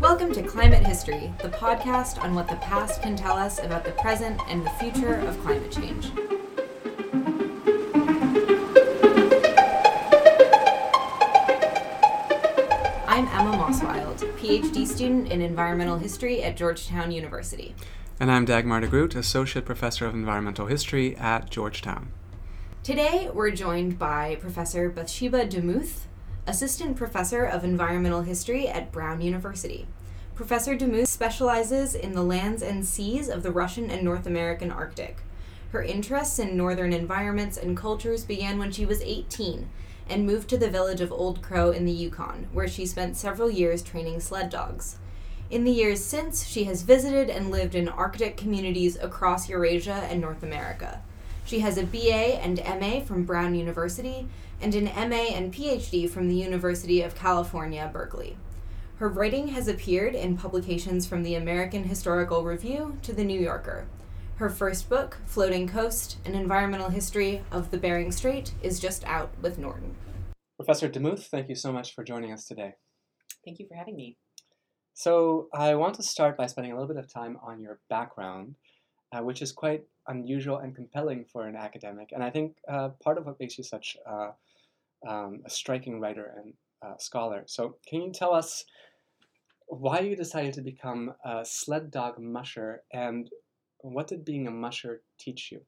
Welcome to Climate History, the podcast on what the past can tell us about the present and the future of climate change. I'm Emma Moesswilde, PhD student in environmental history at Georgetown University. And I'm Dagomar Degroot, Associate Professor of Environmental History at Georgetown. Today, we're joined by Professor Bathsheba DeMuth, Assistant Professor of Environmental History at Brown University. Professor DeMuth specializes in the lands and seas of the Russian and North American Arctic. Her interests in northern environments and cultures began when she was 18 and moved to the village of Old Crow in the Yukon, where she spent several years training sled dogs. In the years since, she has visited and lived in Arctic communities across Eurasia and North America. She has a BA and MA from Brown University and an MA and PhD from the University of California, Berkeley. Her writing has appeared in publications from the American Historical Review to the New Yorker. Her first book, Floating Coast An Environmental History of the Bering Strait, is just out with Norton. Professor DeMuth, thank you so much for joining us today. Thank you for having me. So, I want to start by spending a little bit of time on your background, uh, which is quite unusual and compelling for an academic. And I think uh, part of what makes you such uh, um, a striking writer and uh, scholar. So, can you tell us why you decided to become a sled dog musher and what did being a musher teach you?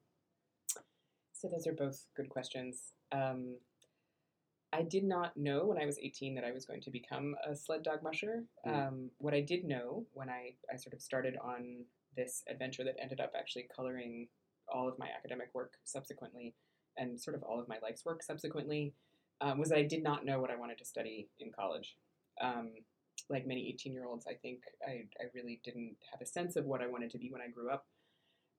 So those are both good questions. Um, I did not know when I was 18 that I was going to become a sled dog musher. Mm. Um, what I did know when I, I sort of started on this adventure that ended up actually coloring all of my academic work subsequently and sort of all of my life's work subsequently um, was that I did not know what I wanted to study in college. Um, like many 18 year olds, I think I, I really didn't have a sense of what I wanted to be when I grew up.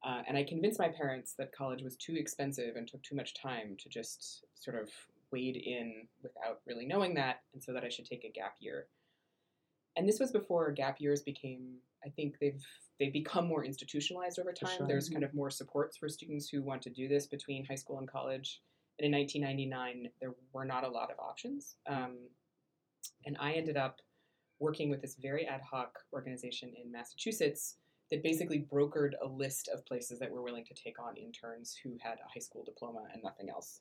Uh, and I convinced my parents that college was too expensive and took too much time to just sort of wade in without really knowing that, and so that I should take a gap year. And this was before gap years became, I think they've they've become more institutionalized over time. sure. There's kind of more supports for students who want to do this between high school and college. And in 1999, there were not a lot of options. Um, and I ended up working with this very ad hoc organization in Massachusetts that basically brokered a list of places that were willing to take on interns who had a high school diploma and nothing else.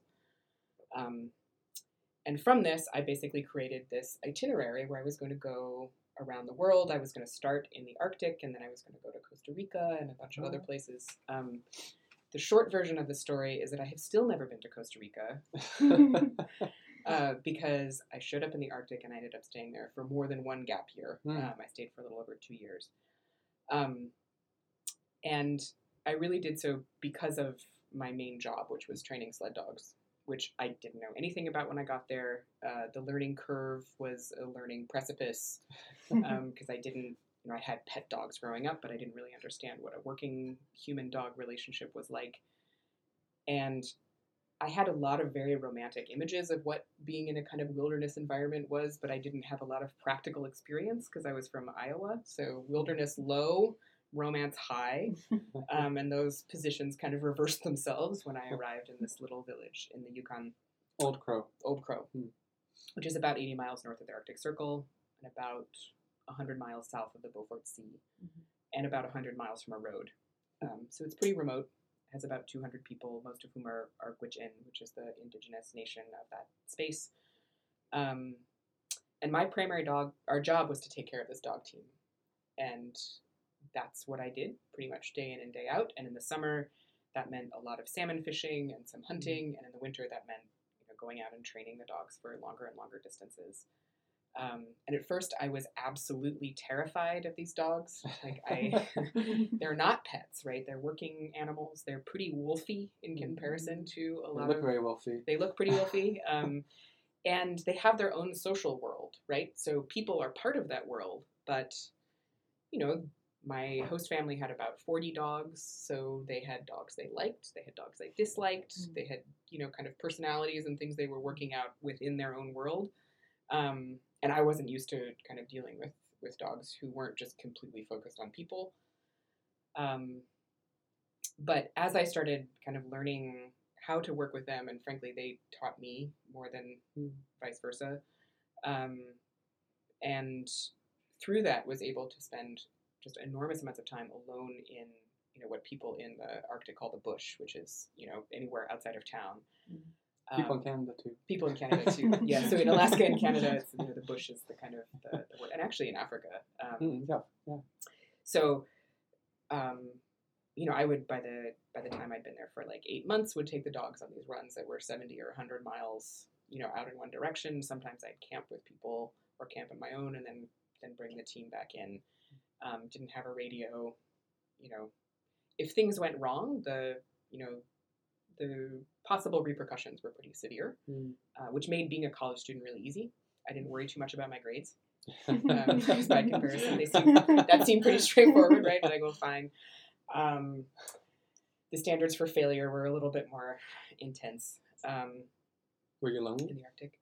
Um, and from this, I basically created this itinerary where I was going to go around the world. I was going to start in the Arctic, and then I was going to go to Costa Rica and a bunch of other Oh. places. Um, the short version of the story is that I have still never been to Costa Rica uh, because I showed up in the Arctic and I ended up staying there for more than one gap year. Hmm. Um, I stayed for a little over two years. Um, and I really did so because of my main job, which was training sled dogs, which I didn't know anything about when I got there. Uh, the learning curve was a learning precipice because I didn't, you know, I had pet dogs growing up, but I didn't really understand what a working human dog relationship was like. And I had a lot of very romantic images of what being in a kind of wilderness environment was, but I didn't have a lot of practical experience because I was from Iowa. So wilderness low, romance high. Um, and those positions kind of reversed themselves when I arrived in this little village in the Yukon, Old Crow. Old Crow, Hmm. which is about 80 miles north of the Arctic Circle and about 100 miles south of the Beaufort Sea and about 100 miles from a road. Um, so it's pretty remote. Has about 200 people, most of whom are, are Gwich'in, which is the indigenous nation of that space. Um, and my primary dog, our job was to take care of this dog team. And that's what I did pretty much day in and day out. And in the summer, that meant a lot of salmon fishing and some hunting. And in the winter, that meant you know, going out and training the dogs for longer and longer distances. Um, and at first, I was absolutely terrified of these dogs. Like I, they're not pets, right? They're working animals. They're pretty wolfy in comparison to a lot. They look of. very wealthy. They look pretty wolfy, um, and they have their own social world, right? So people are part of that world, but you know, my host family had about 40 dogs, so they had dogs they liked, they had dogs they disliked, Mm. they had, you know, kind of personalities and things they were working out within their own world. Um, and I wasn't used to kind of dealing with with dogs who weren't just completely focused on people. Um, but as I started kind of learning how to work with them, and frankly, they taught me more than vice versa. Um, and through that, was able to spend just enormous amounts of time alone in you know what people in the Arctic call the bush, which is you know anywhere outside of town. Mm. People in Um, Canada too. people in Canada too. yeah, so in Alaska and Canada, it's, you know, the bush is the kind of the, the word, and actually in Africa. Um, Mm, yeah, yeah. so, um, you know, I would by the by the time I'd been there for like eight months, would take the dogs on these runs that were seventy or hundred miles, you know, out in one direction. Sometimes I'd camp with people or camp on my own, and then then bring the team back in. Um, didn't have a radio, you know. If things went wrong, the you know, the possible repercussions were pretty severe, Mm. uh, which made being a college student really easy. I didn't worry too much about my grades um, by comparison. They seem, that seemed pretty straightforward, right? Did I go fine? Um, the standards for failure were a little bit more intense um, Were you lonely? in the Arctic.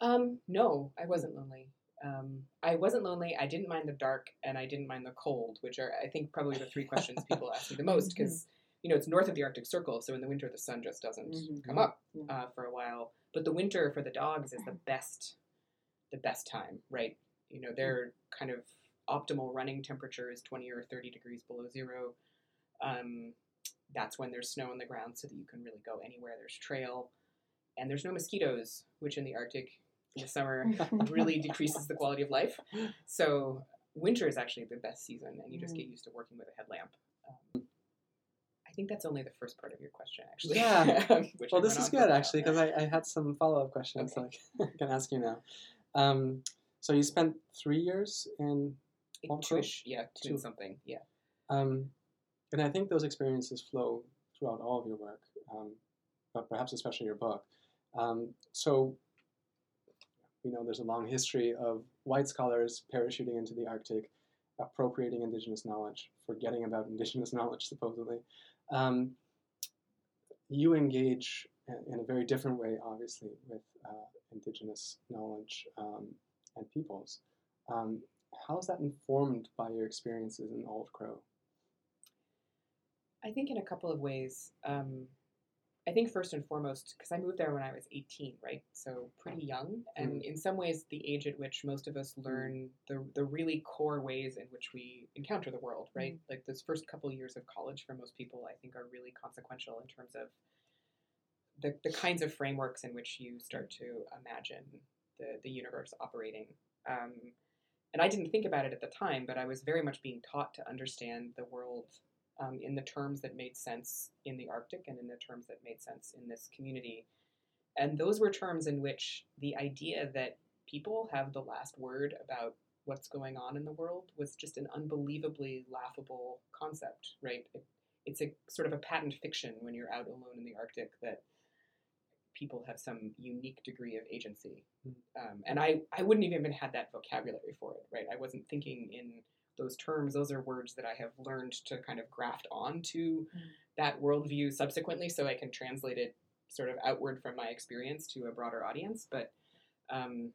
Um, no, I wasn't lonely. Um, I wasn't lonely. I didn't mind the dark, and I didn't mind the cold, which are, I think, probably the three questions people ask me the most because you know it's north of the Arctic Circle, so in the winter the sun just doesn't Mhm. come up Yeah. uh, for a while. But the winter for the dogs is the best, the best time, right? You know, their kind of optimal running temperature is twenty or thirty degrees below zero. Um, that's when there's snow on the ground, so that you can really go anywhere. There's trail, and there's no mosquitoes, which in the Arctic the summer really decreases the quality of life. So winter is actually the best season, and you just Mm. get used to working with a headlamp. Um, I think that's only the first part of your question, actually. Yeah. Well, this is on for a good actually because I, I had some follow up questions Okay. like I can ask you now. Um, so you spent three years in, two-ish, yeah, two, Two. something, yeah. um, and I think those experiences flow throughout all of your work, um, but perhaps especially your book. Um, so we know there's a long history of white scholars parachuting into the Arctic, appropriating indigenous knowledge, forgetting about indigenous knowledge supposedly. Um, you engage in a very different way, obviously, with uh, indigenous knowledge um, and peoples. Um, how is that informed by your experiences in Old Crow? I think in a couple of ways. Um, I think first and foremost, because I moved there when I was 18, right? So pretty young, and mm-hmm. in some ways, the age at which most of us mm-hmm. learn the the really core ways in which we encounter the world, right? Mm-hmm. Like those first couple years of college for most people, I think, are really consequential in terms of the the kinds of frameworks in which you start to imagine the the universe operating. Um, and I didn't think about it at the time, but I was very much being taught to understand the world um, in the terms that made sense in the Arctic and in the terms that made sense in this community. And those were terms in which the idea that people have the last word about what's going on in the world was just an unbelievably laughable concept, right? It, it's a sort of a patent fiction when you're out alone in the Arctic that people have some unique degree of agency. Um, and I, I wouldn't even have had that vocabulary for it, right? I wasn't thinking in those terms. Those are words that I have learned to kind of graft onto that worldview subsequently so I can translate it sort of outward from my experience to a broader audience. But um,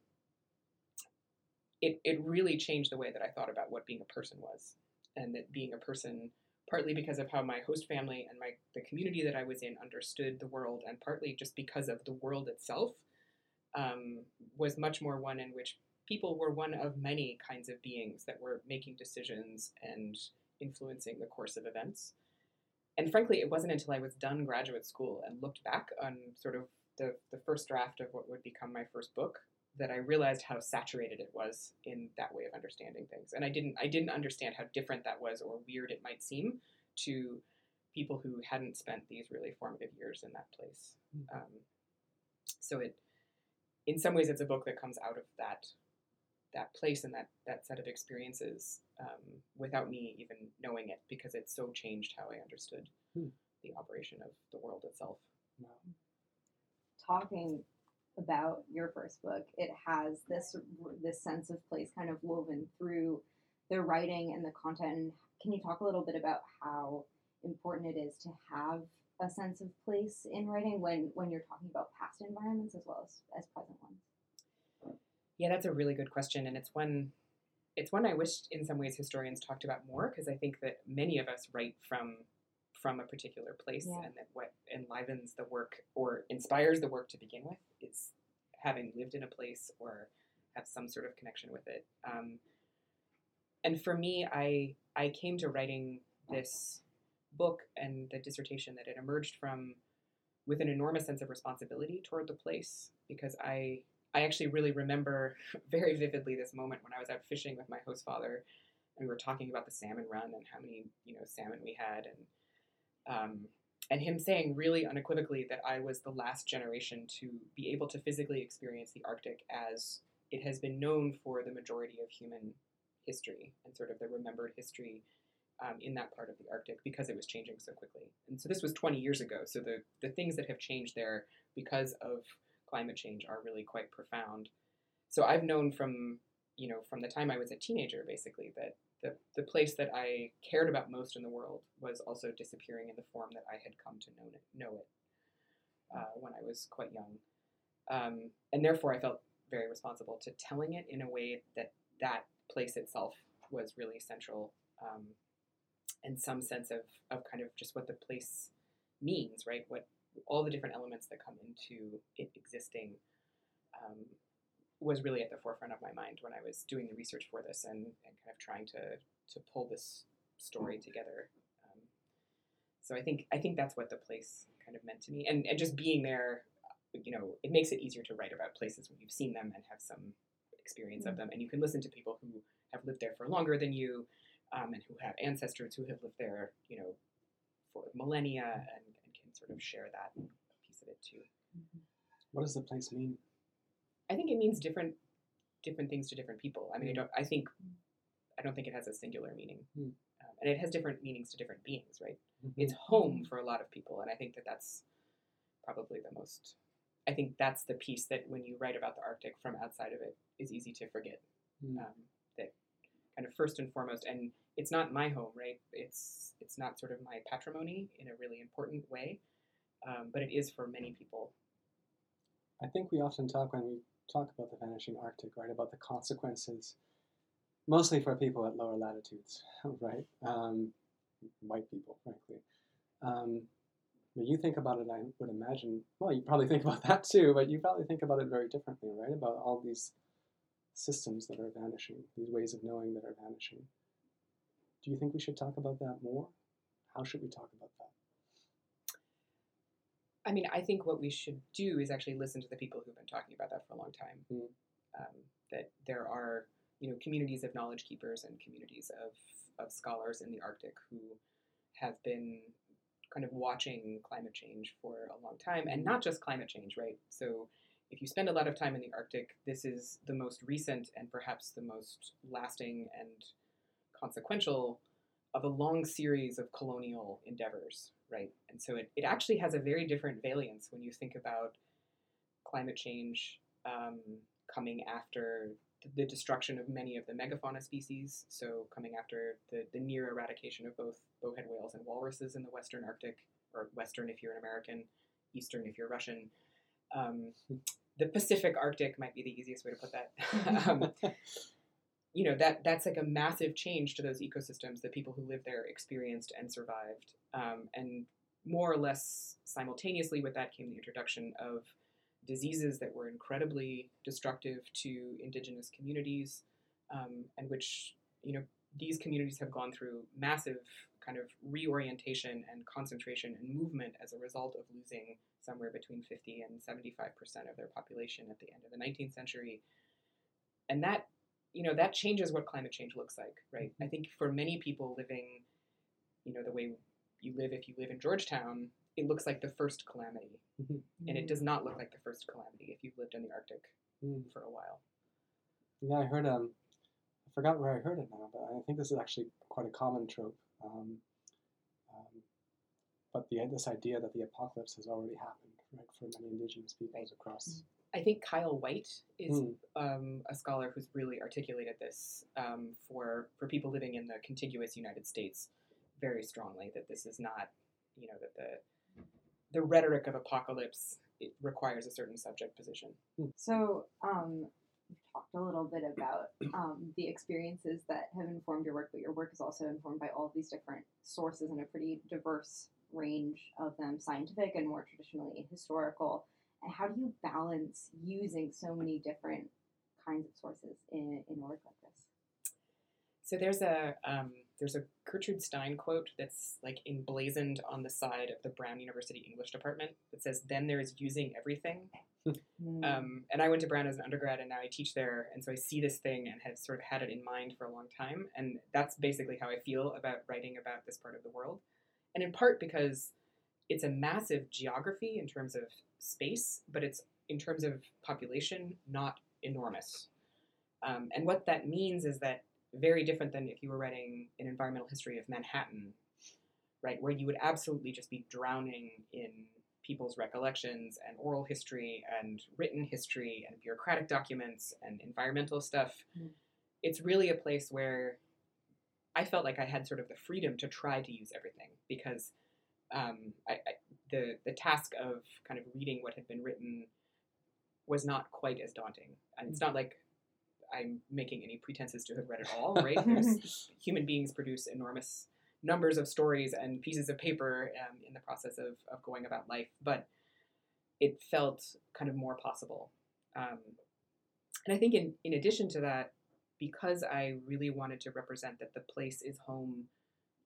it, it really changed the way that I thought about what being a person was. And that being a person, partly because of how my host family and my the community that I was in understood the world, and partly just because of the world itself, um, was much more one in which people were one of many kinds of beings that were making decisions and influencing the course of events. And frankly, it wasn't until I was done graduate school and looked back on sort of the, the first draft of what would become my first book that I realized how saturated it was in that way of understanding things. And I didn't I didn't understand how different that was or weird it might seem to people who hadn't spent these really formative years in that place. Um, so it in some ways it's a book that comes out of that that place and that that set of experiences um, without me even knowing it because it so changed how I understood Hmm. the operation of the world itself. talking about your first book, it has this this sense of place kind of woven through the writing and the content. Can you talk a little bit about how important it is to have a sense of place in writing when when you're talking about past environments as well as, as present ones? Yeah, that's a really good question, and it's one it's one I wish in some ways historians talked about more because I think that many of us write from from a particular place, Yeah. and that what enlivens the work or inspires the work to begin with is having lived in a place or have some sort of connection with it. Um, and for me, I I came to writing this book and the dissertation that it emerged from with an enormous sense of responsibility toward the place because I I actually really remember very vividly this moment when I was out fishing with my host father and we were talking about the salmon run and how many you know salmon we had and um, and him saying really unequivocally that I was the last generation to be able to physically experience the Arctic as it has been known for the majority of human history and sort of the remembered history um, in that part of the Arctic because it was changing so quickly. And so this was 20 years ago. So the, the things that have changed there because of climate change are really quite profound. So I've known from, you know, from the time I was a teenager, basically, that the, the place that I cared about most in the world was also disappearing in the form that I had come to know it, know it uh, when I was quite young. Um, and therefore, I felt very responsible to telling it in a way that that place itself was really central um, and some sense of, of kind of just what the place means, right? What all the different elements that come into it existing um, was really at the forefront of my mind when I was doing the research for this and, and kind of trying to, to pull this story together. Um, so I think I think that's what the place kind of meant to me, and and just being there, you know, it makes it easier to write about places when you've seen them and have some experience of them, and you can listen to people who have lived there for longer than you, um, and who have ancestors who have lived there, you know, for millennia, and, sort of share that piece of it too. What does the place mean? I think it means different different things to different people. I mean, I don't. I think I don't think it has a singular meaning, Mm. um, and it has different meanings to different beings, right? Mhm. It's home for a lot of people, and I think that that's probably the most. I think that's the piece that when you write about the Arctic from outside of it is easy to forget. Mm. Um, that kind of first and foremost, and it's not my home, right? It's it's not sort of my patrimony in a really important way, um, but it is for many people. I think we often talk when we talk about the vanishing Arctic, right, about the consequences, mostly for people at lower latitudes, right? Um, white people, frankly. Um, when you think about it, I would imagine, well, you probably think about that too, but you probably think about it very differently, right? About all these systems that are vanishing, these ways of knowing that are vanishing. Do you think we should talk about that more? How should we talk about that? I mean, I think what we should do is actually listen to the people who've been talking about that for a long time. Mm. Um, that there are, you know, communities of knowledge keepers and communities of, of scholars in the Arctic who have been kind of watching climate change for a long time, and not just climate change, right? So, if you spend a lot of time in the Arctic, this is the most recent and perhaps the most lasting and consequential of a long series of colonial endeavors, right? And so it, it actually has a very different valence when you think about climate change um, coming after the destruction of many of the megafauna species, so coming after the, the near eradication of both bowhead whales and walruses in the western Arctic, or western if you're an American, eastern if you're Russian. Um, the Pacific Arctic might be the easiest way to put that. um, you know that that's like a massive change to those ecosystems that people who live there experienced and survived um, and more or less simultaneously with that came the introduction of diseases that were incredibly destructive to indigenous communities um, and which you know these communities have gone through massive kind of reorientation and concentration and movement as a result of losing somewhere between 50 and 75 percent of their population at the end of the 19th century. And that you know that changes what climate change looks like right i think for many people living you know the way you live if you live in georgetown it looks like the first calamity Mhm. and it does not look like the first calamity if you've lived in the arctic Mm. for a while Yeah, I heard. Um, I forgot where I heard it now, but I think this is actually quite a common trope. Um, um, but the this idea that the apocalypse has already happened, right, for many indigenous peoples across. I think kyle whyte is Mm. um, a scholar who's really articulated this um, for for people living in the contiguous united states very strongly that this is not you know that the the rhetoric of apocalypse it requires a certain subject position So, um, you've talked a little bit about um, the experiences that have informed your work, but your work is also informed by all of these different sources and a pretty diverse range of them, scientific and more traditionally historical. And how do you balance using so many different kinds of sources in, in work like this? So there's a um, there's a Gertrude Stein quote that's like emblazoned on the side of the Brown University English department that says, "Then there is using everything." Mm. Um, and I went to Brown as an undergrad, and now I teach there, and so I see this thing and have sort of had it in mind for a long time, and that's basically how I feel about writing about this part of the world, and in part because it's a massive geography in terms of space, but it's in terms of population not enormous. Um, and what that means is that very different than if you were writing an environmental history of Manhattan, right, where you would absolutely just be drowning in people's recollections and oral history and written history and bureaucratic documents and environmental stuff. Mm. It's really a place where I felt like I had sort of the freedom to try to use everything because um, I, I, the the task of kind of reading what had been written was not quite as daunting. And it's not like I'm making any pretenses to have read it all, right? There's, human beings produce enormous numbers of stories and pieces of paper um, in the process of, of going about life, but it felt kind of more possible. Um, and I think in, in addition to that, because I really wanted to represent that the place is home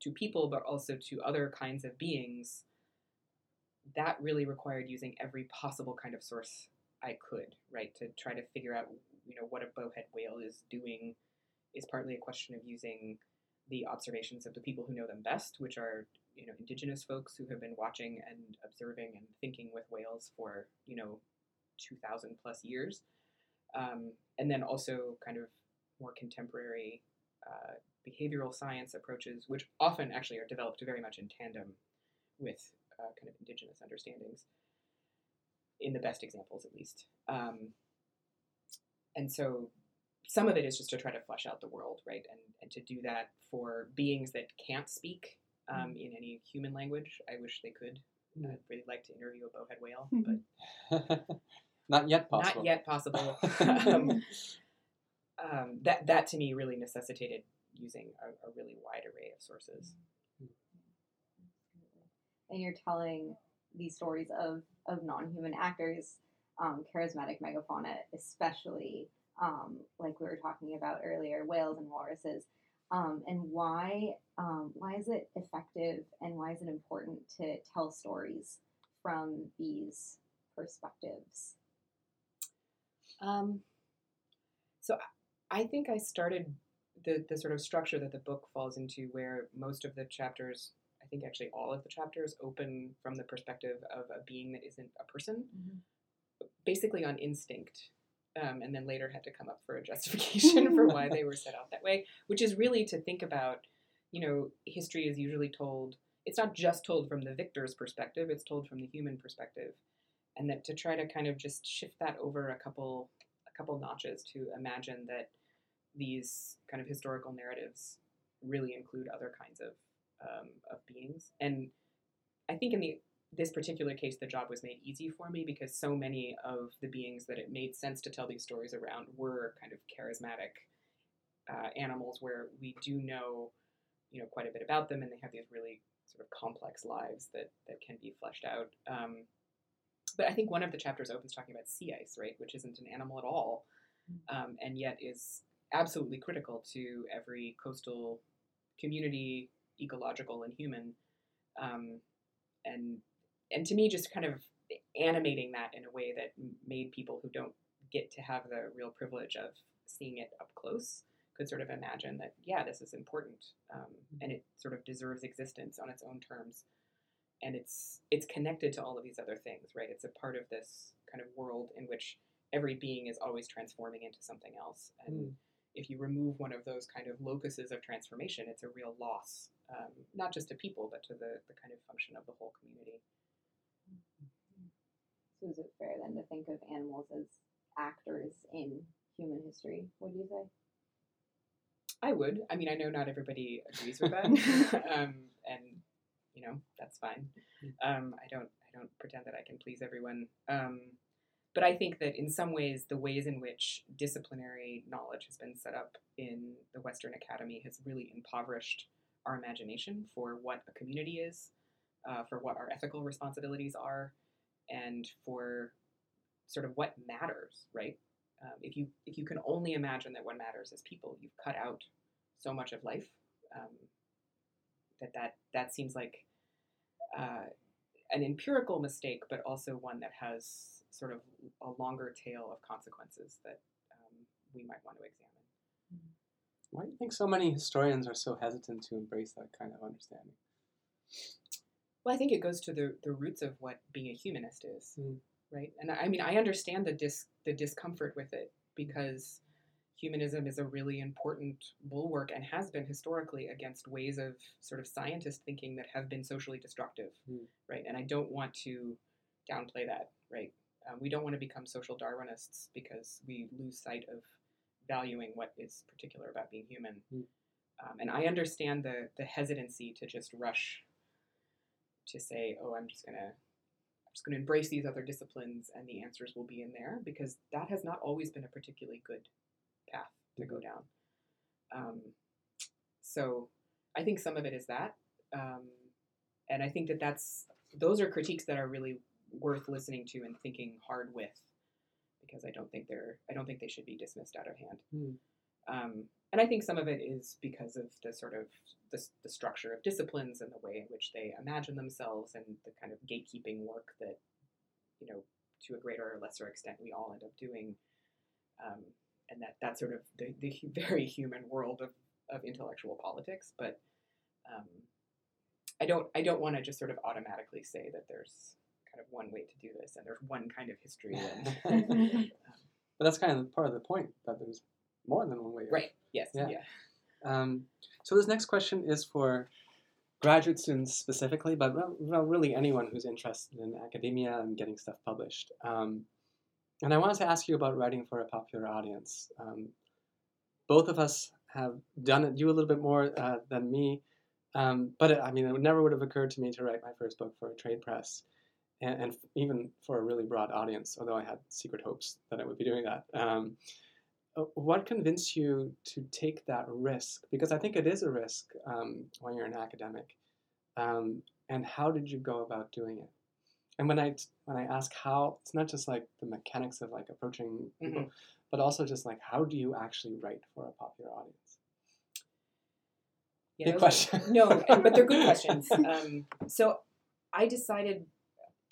to people, but also to other kinds of beings, that really required using every possible kind of source I could, right, to try to figure out, you know, what a bowhead whale is doing is partly a question of using the observations of the people who know them best, which are, you know, indigenous folks who have been watching and observing and thinking with whales for, you know, 2,000 plus years. Um, and then also kind of more contemporary uh, behavioral science approaches, which often actually are developed very much in tandem with uh, kind of indigenous understandings in the best examples at least. Um, and so some of it is just to try to flesh out the world, right? And, and to do that for beings that can't speak um, in any human language. I wish they could. Mm. I'd really like to interview a bowhead whale, Mhm. but Not yet possible. not yet possible. um, um, that, that to me really necessitated using a, a really wide array of sources. and you're telling these stories of of non-human actors, um, charismatic megafauna, especially um, like we were talking about earlier, whales and walruses. Um, and why um, why is it effective and why is it important to tell stories from these perspectives? Um, so I I think I started the, the sort of structure that the book falls into, where most of the chapters, I think actually all of the chapters, open from the perspective of a being that isn't a person, basically on instinct, um, and then later had to come up for a justification for why they were set out that way, which is really to think about, you know, history is usually told. It's not just told from the victor's perspective; it's told from the human perspective, and that to try to kind of just shift that over a couple a couple notches to imagine that these kind of historical narratives really include other kinds of um, of beings. And I think in the this particular case, the job was made easy for me because so many of the beings that it made sense to tell these stories around were kind of charismatic uh, animals where we do know, you know, quite a bit about them, and they have these really sort of complex lives that that can be fleshed out. Um, but I think one of the chapters opens talking about sea ice, right, which isn't an animal at all, um, and yet is absolutely critical to every coastal community, ecological and human. Um, and and to me, just kind of animating that in a way that made people who don't get to have the real privilege of seeing it up close could sort of imagine that yeah, this is important, um, and it sort of deserves existence on its own terms, and it's it's connected to all of these other things, right? It's a part of this kind of world in which every being is always transforming into something else, and Mm. If you remove one of those kind of locuses of transformation, it's a real loss, um, not just to people, but to the, the kind of function of the whole community. So is it fair then to think of animals as actors in human history? What do you say? I would. I mean, I know not everybody agrees with that, um, and you know that's fine. Um, I don't. I don't pretend that I can please everyone. Um, but I think that in some ways, the ways in which disciplinary knowledge has been set up in the Western Academy has really impoverished our imagination for what a community is, uh, for what our ethical responsibilities are, and for sort of what matters, right? Um, if you if you can only imagine that what matters is people, you've cut out so much of life. Um, that that that seems like uh, an empirical mistake, but also one that has sort of a longer tail of consequences that um, we might want to examine. Why do you think so many historians are so hesitant to embrace that kind of understanding? Well, I think it goes to the, the roots of what being a humanist is, Mm. right? And I mean, I understand the dis the discomfort with it because humanism is a really important bulwark and has been historically against ways of sort of scientist thinking that have been socially destructive, Mm. right? And I don't want to downplay that, right? Um, we don't want to become social Darwinists because we lose sight of valuing what is particular about being human. Mm. Um, and I understand the the hesitancy to just rush to say, "Oh, I'm just gonna, I'm just gonna embrace these other disciplines, and the answers will be in there," because that has not always been a particularly good path to go down. Um, so, I think some of it is that, um, and I think that that's those are critiques that are really worth listening to and thinking hard with, because I don't think they're, I don't think they should be dismissed out of hand. Hmm. Um, and I think some of it is because of the sort of the, the structure of disciplines and the way in which they imagine themselves and the kind of gatekeeping work that, you know, to a greater or lesser extent we all end up doing. Um, and that that's sort of the, the very human world of, of intellectual politics. But um, I don't I don't want to just sort of automatically say that there's kind of one way to do this and there's one kind of history. And, But that's kind of part of the point that there's more than one way. of- right. Yes. Yeah. yeah. Um, so this next question is for graduate students specifically, but well, well, really anyone who's interested in academia and getting stuff published. Um, and I wanted to ask you about writing for a popular audience. Um, both of us have done it. You a little bit more uh, than me, um, but it, I mean, it never would have occurred to me to write my first book for a trade press, and, and even for a really broad audience. Although I had secret hopes that I would be doing that. Um, uh, what convinced you to take that risk? Because I think it is a risk um, when you're an academic. Um, and how did you go about doing it? And when I when I ask how, it's not just like the mechanics of like approaching people, but also just like how do you actually write for a popular audience? Yeah, Big are- question. no, but they're good questions. Um, so I decided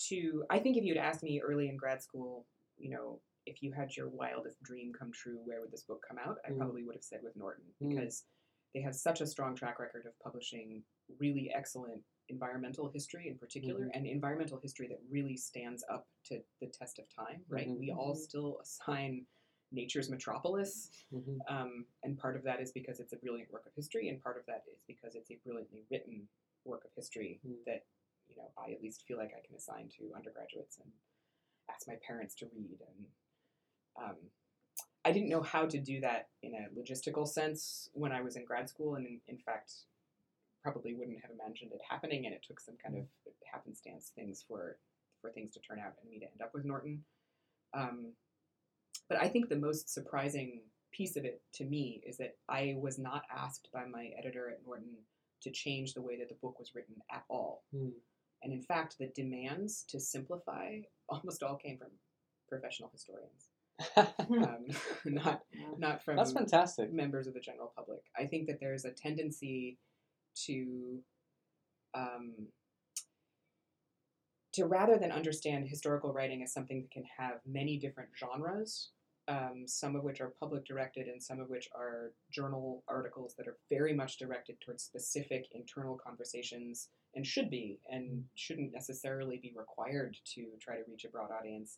to. I think if you'd asked me early in grad school, you know, if you had your wildest dream come true, where would this book come out? I Mm. probably would have said with Norton Mm. because they have such a strong track record of publishing really excellent environmental history in particular Mhm. and environmental history that really stands up to the test of time right Mhm. we all Mhm. still assign nature's metropolis Mhm. um, and part of that is because it's a brilliant work of history, and part of that is because it's a brilliantly written work of history Mm. that you know I at least feel like I can assign to undergraduates and ask my parents to read. And um, I didn't know how to do that in a logistical sense when I was in grad school, and in, in fact, probably wouldn't have imagined it happening. And it took some kind of happenstance things for for things to turn out and me to end up with Norton. Um, but I think the most surprising piece of it to me is that I was not asked by my editor at Norton to change the way that the book was written at all. Mm. And in fact, the demands to simplify almost all came from professional historians, um, not not from That's fantastic. members of the general public. I think that there's a tendency to um, to rather than understand historical writing as something that can have many different genres, um, some of which are public directed and some of which are journal articles that are very much directed towards specific internal conversations and should be and shouldn't necessarily be required to try to reach a broad audience.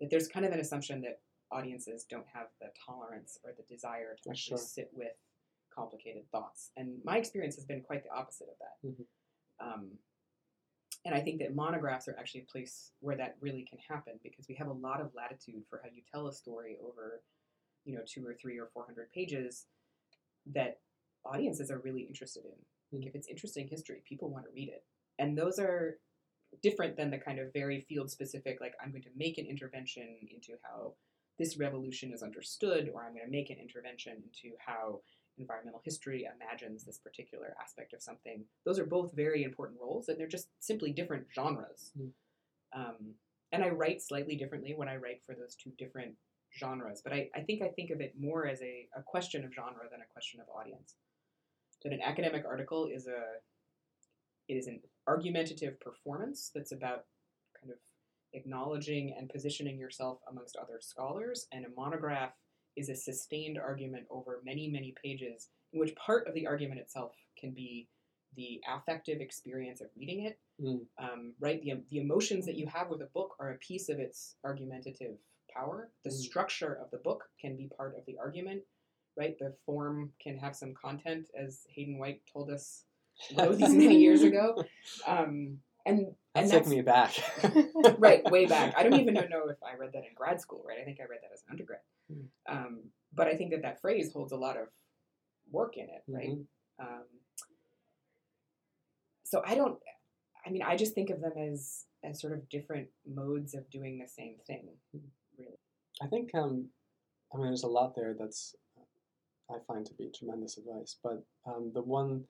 That there's kind of an assumption that audiences don't have the tolerance or the desire to actually sure. sit with complicated thoughts. And my experience has been quite the opposite of that. Mhm. Um, and I think that monographs are actually a place where that really can happen because we have a lot of latitude for how you tell a story over, you know, two or three or four hundred pages that audiences are really interested in. Like if mm-hmm. it's interesting history, people want to read it. And those are different than the kind of very field specific, like I'm going to make an intervention into how this revolution is understood, or I'm going to make an intervention into how environmental history imagines this particular aspect of something. Those are both very important roles, and they're just simply different genres. Mm. Um, and I write slightly differently when I write for those two different genres, but I, I think I think of it more as a, a question of genre than a question of audience. That an academic article is a it is an argumentative performance that's about kind of acknowledging and positioning yourself amongst other scholars, and a monograph is a sustained argument over many, many pages, in which part of the argument itself can be the affective experience of reading it. Mm. Um, right, the, the emotions that you have with a book are a piece of its argumentative power. The Mm. structure of the book can be part of the argument. Right, the form can have some content, as Hayden White told us these many years ago. Um, and and That's that's taking me back. right way back. I don't even know if I read that in grad school. Right, I think I read that as an undergrad. Um, but I think that that phrase holds a lot of work in it. Right. Mhm. Um, so I don't. I mean, I just think of them as as sort of different modes of doing the same thing. Really. I think um, I mean there's a lot there that's I find to be tremendous advice, but um, the one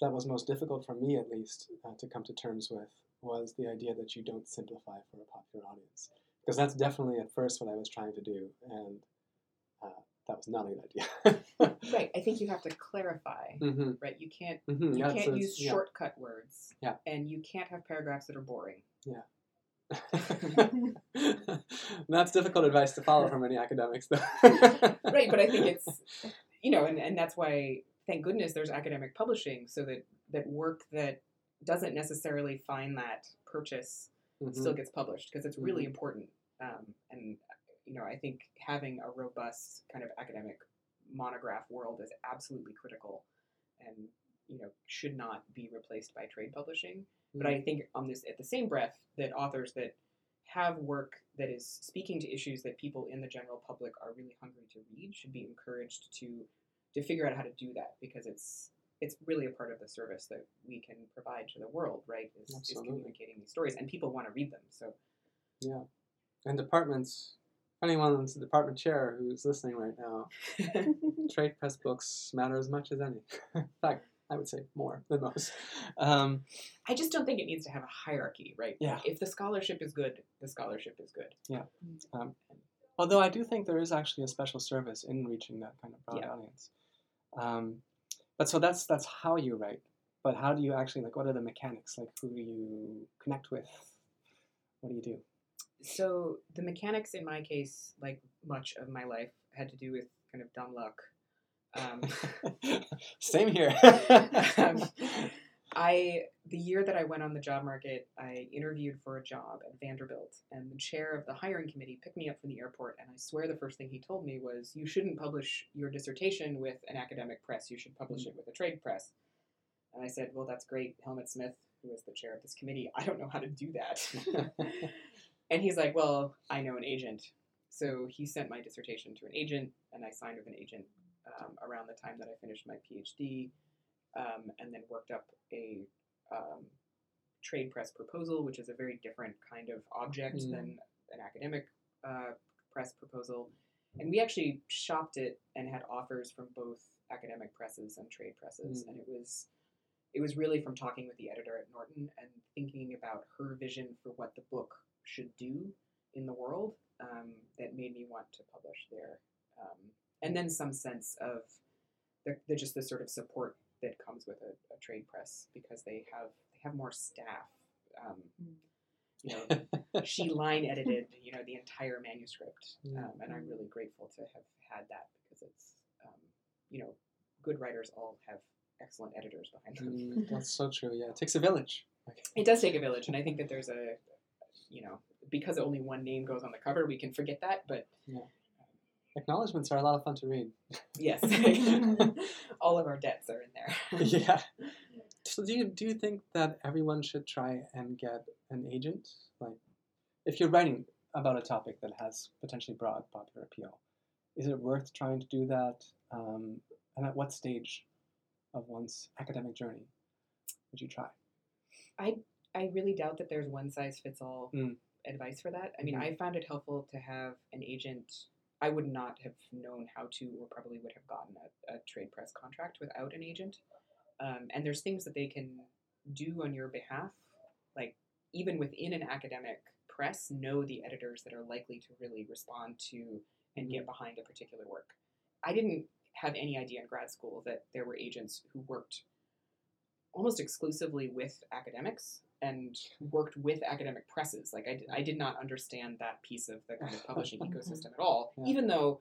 that was most difficult for me, at least, uh, to come to terms with was the idea that you don't simplify for a popular audience, because that's definitely at first what I was trying to do, and uh, that was not a good idea. Right. I think you have to clarify. hmm Right. You can't hmm you can't use shortcut words. Yeah. And you can't have paragraphs that are boring. Yeah. that's difficult advice to follow from many academics, though. right but i think it's you know and, and that's why thank goodness there's academic publishing so that that work that doesn't necessarily find that purchase Mhm. still gets published because it's really Mhm. important um, and you know i think having a robust kind of academic monograph world is absolutely critical and you know should not be replaced by trade publishing but I think on this at the same breath that authors that have work that is speaking to issues that people in the general public are really hungry to read should be encouraged to to figure out how to do that because it's it's really a part of the service that we can provide to the world, right? Is, is communicating these stories, and people want to read them. So Yeah. And departments, anyone's a department chair who's listening right now, trade press books matter as much as any. In fact, I would say more than most. Um, I just don't think it needs to have a hierarchy, right? Yeah. If the scholarship is good, the scholarship is good. Yeah. Um, although I do think there is actually a special service in reaching that kind of broad Yeah. audience. Um, but so that's that's how you write. But how do you actually like? What are the mechanics? Like, who do you connect with? What do you do? So the mechanics in my case, like much of my life, had to do with kind of dumb luck. Um, Same here. um, I the year that I went on the job market, I interviewed for a job at Vanderbilt, and the chair of the hiring committee picked me up from the airport, and I swear the first thing he told me was, "You shouldn't publish your dissertation with an academic press. You should publish it with a trade press." And I said, "Well, that's great, Helmut Smith, who is the chair of this committee. I don't know how to do that." and he's like, "Well, I know an agent." So he sent my dissertation to an agent, and I signed with an agent um, around the time that I finished my PhD um, and then worked up a um, trade press proposal, which is a very different kind of object Mm. than an academic uh, press proposal. And we actually shopped it and had offers from both academic presses and trade presses, Mm. and it was it was really from talking with the editor at Norton and thinking about her vision for what the book should do in the world um, that made me want to publish there. Um, and then some sense of the, the just the sort of support that comes with a, a trade press because they have they have more staff. Um, you know, she line edited you know the entire manuscript, um, and I'm really grateful to have had that because it's um, you know good writers all have excellent editors behind them. Mm, that's so true. Yeah, it takes a village. It does take a village, and I think that there's a you know because only one name goes on the cover, we can forget that, but Yeah. Acknowledgements are a lot of fun to read. yes, all of our debts are in there. yeah. So do you do you think that everyone should try and get an agent? Like, if you're writing about a topic that has potentially broad popular appeal, is it worth trying to do that? Um, and at what stage of one's academic journey would you try? I I really doubt that there's one size fits all Mm. advice for that. I mean, Mhm. I found it helpful to have an agent. I would not have known how to, or probably would have gotten a, a trade press contract without an agent. Um, and there's things that they can do on your behalf, like even within an academic press, know the editors that are likely to really respond to and get behind a particular work. I didn't have any idea in grad school that there were agents who worked almost exclusively with academics and worked with academic presses. Like I did not understand that piece of the kind of publishing ecosystem at all, Yeah. even though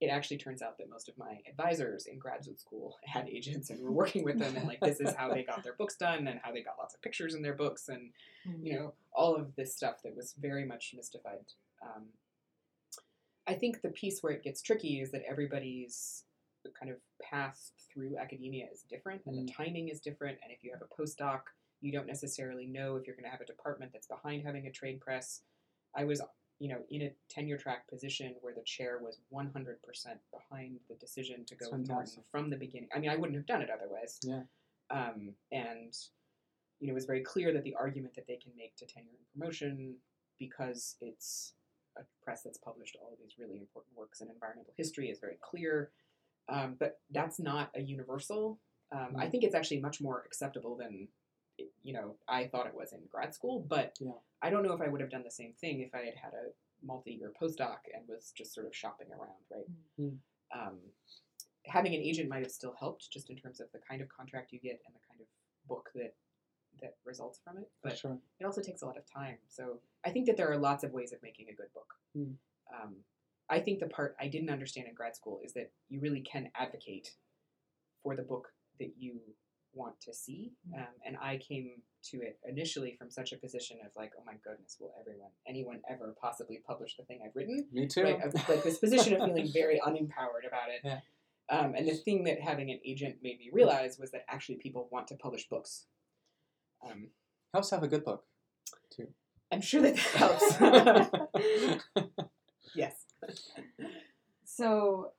it actually turns out that most of my advisors in graduate school had agents and were working with them and like this is how they got their books done and how they got lots of pictures in their books and you know all of this stuff that was very much mystified um, i think the piece where it gets tricky is that everybody's kind of path through academia is different and the timing is different and if you have a postdoc you don't necessarily know if you're going to have a department that's behind having a trade press i was you know in a tenure track position where the chair was 100% behind the decision to go with Norton from the beginning i mean i wouldn't have done it otherwise Yeah. um, and you know, it was very clear that the argument that they can make to tenure and promotion, because it's a press that's published all of these really important works in environmental history, is very clear. Um, but that's not a universal. Um, I Mm. think it's actually much more acceptable than you know I thought it was in grad school. But Yeah. I don't know if I would have done the same thing if I had had a multi-year postdoc and was just sort of shopping around, right? Mm. Um, having an agent might have still helped, just in terms of the kind of contract you get and the kind of book that that results from it. But sure. it also takes a lot of time. So I think that there are lots of ways of making a good book. Mm. Um, I think the part I didn't understand in grad school is that you really can advocate for the book that you want to see. Um, and I came to it initially from such a position of like, oh my goodness, will everyone, anyone ever possibly publish the thing I've written? Me too. Right, of, like this position of feeling very unempowered about it. Yeah. Um, and the thing that having an agent made me realize was that actually people want to publish books. Um, Helps have a good book. Too. I'm sure that that helps. yes. So,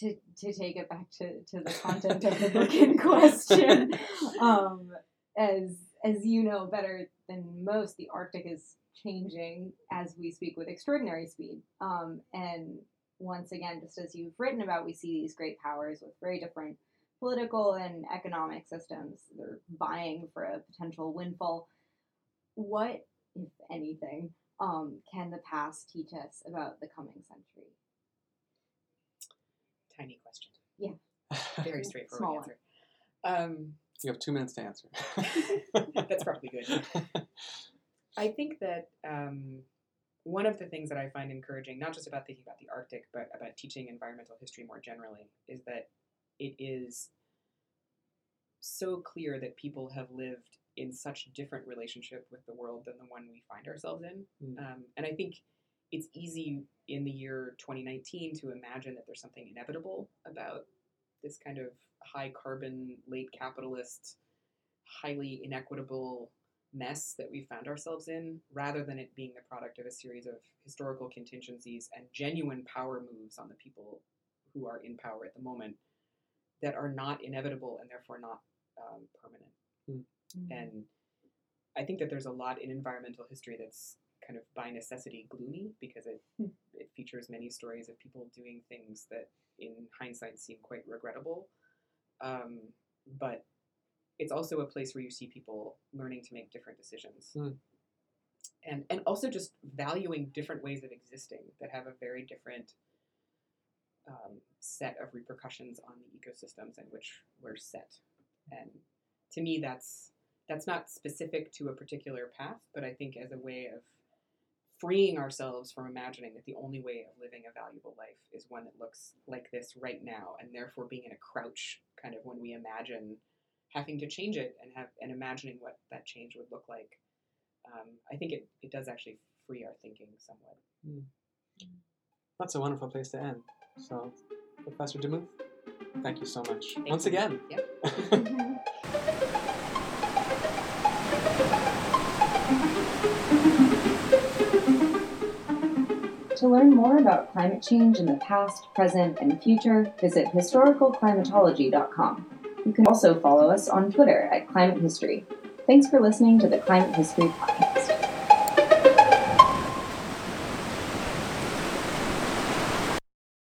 to, to take it back to, to the content of the book in question, um, as as you know better than most, the Arctic is changing as we speak with extraordinary speed. Um, and once again, just as you've written about, we see these great powers with very different political and economic systems. They're vying for a potential windfall. What, if anything, um, can the past teach us about the coming century? Tiny question. Yeah. Very straightforward Small answer. Um, you have two minutes to answer. that's probably good. I think that um, one of the things that I find encouraging, not just about thinking about the Arctic, but about teaching environmental history more generally, is that it is so clear that people have lived in such different relationship with the world than the one we find ourselves in. Mm. Um, and I think it's easy in the year 2019 to imagine that there's something inevitable about this kind of high carbon, late capitalist, highly inequitable mess that we found ourselves in, rather than it being the product of a series of historical contingencies and genuine power moves on the people who are in power at the moment that are not inevitable and therefore not um, permanent. And I think that there's a lot in environmental history that's kind of by necessity gloomy because it Hmm. it features many stories of people doing things that in hindsight seem quite regrettable. Um, but it's also a place where you see people learning to make different decisions. Hmm. And and also just valuing different ways of existing that have a very different um, set of repercussions on the ecosystems in which we're set. And to me, that's that's not specific to a particular path, but I think as a way of freeing ourselves from imagining that the only way of living a valuable life is one that looks like this right now, and therefore being in a crouch kind of when we imagine having to change it and have and imagining what that change would look like. Um, I think it, it does actually free our thinking somewhat. That's a wonderful place to end. So, Professor DeMuth, thank you so much. Once again. Yep. To learn more about climate change in the past, present, and future, visit historicalclimatology.com. You can also follow us on Twitter at Climate History. Thanks for listening to the Climate History Podcast.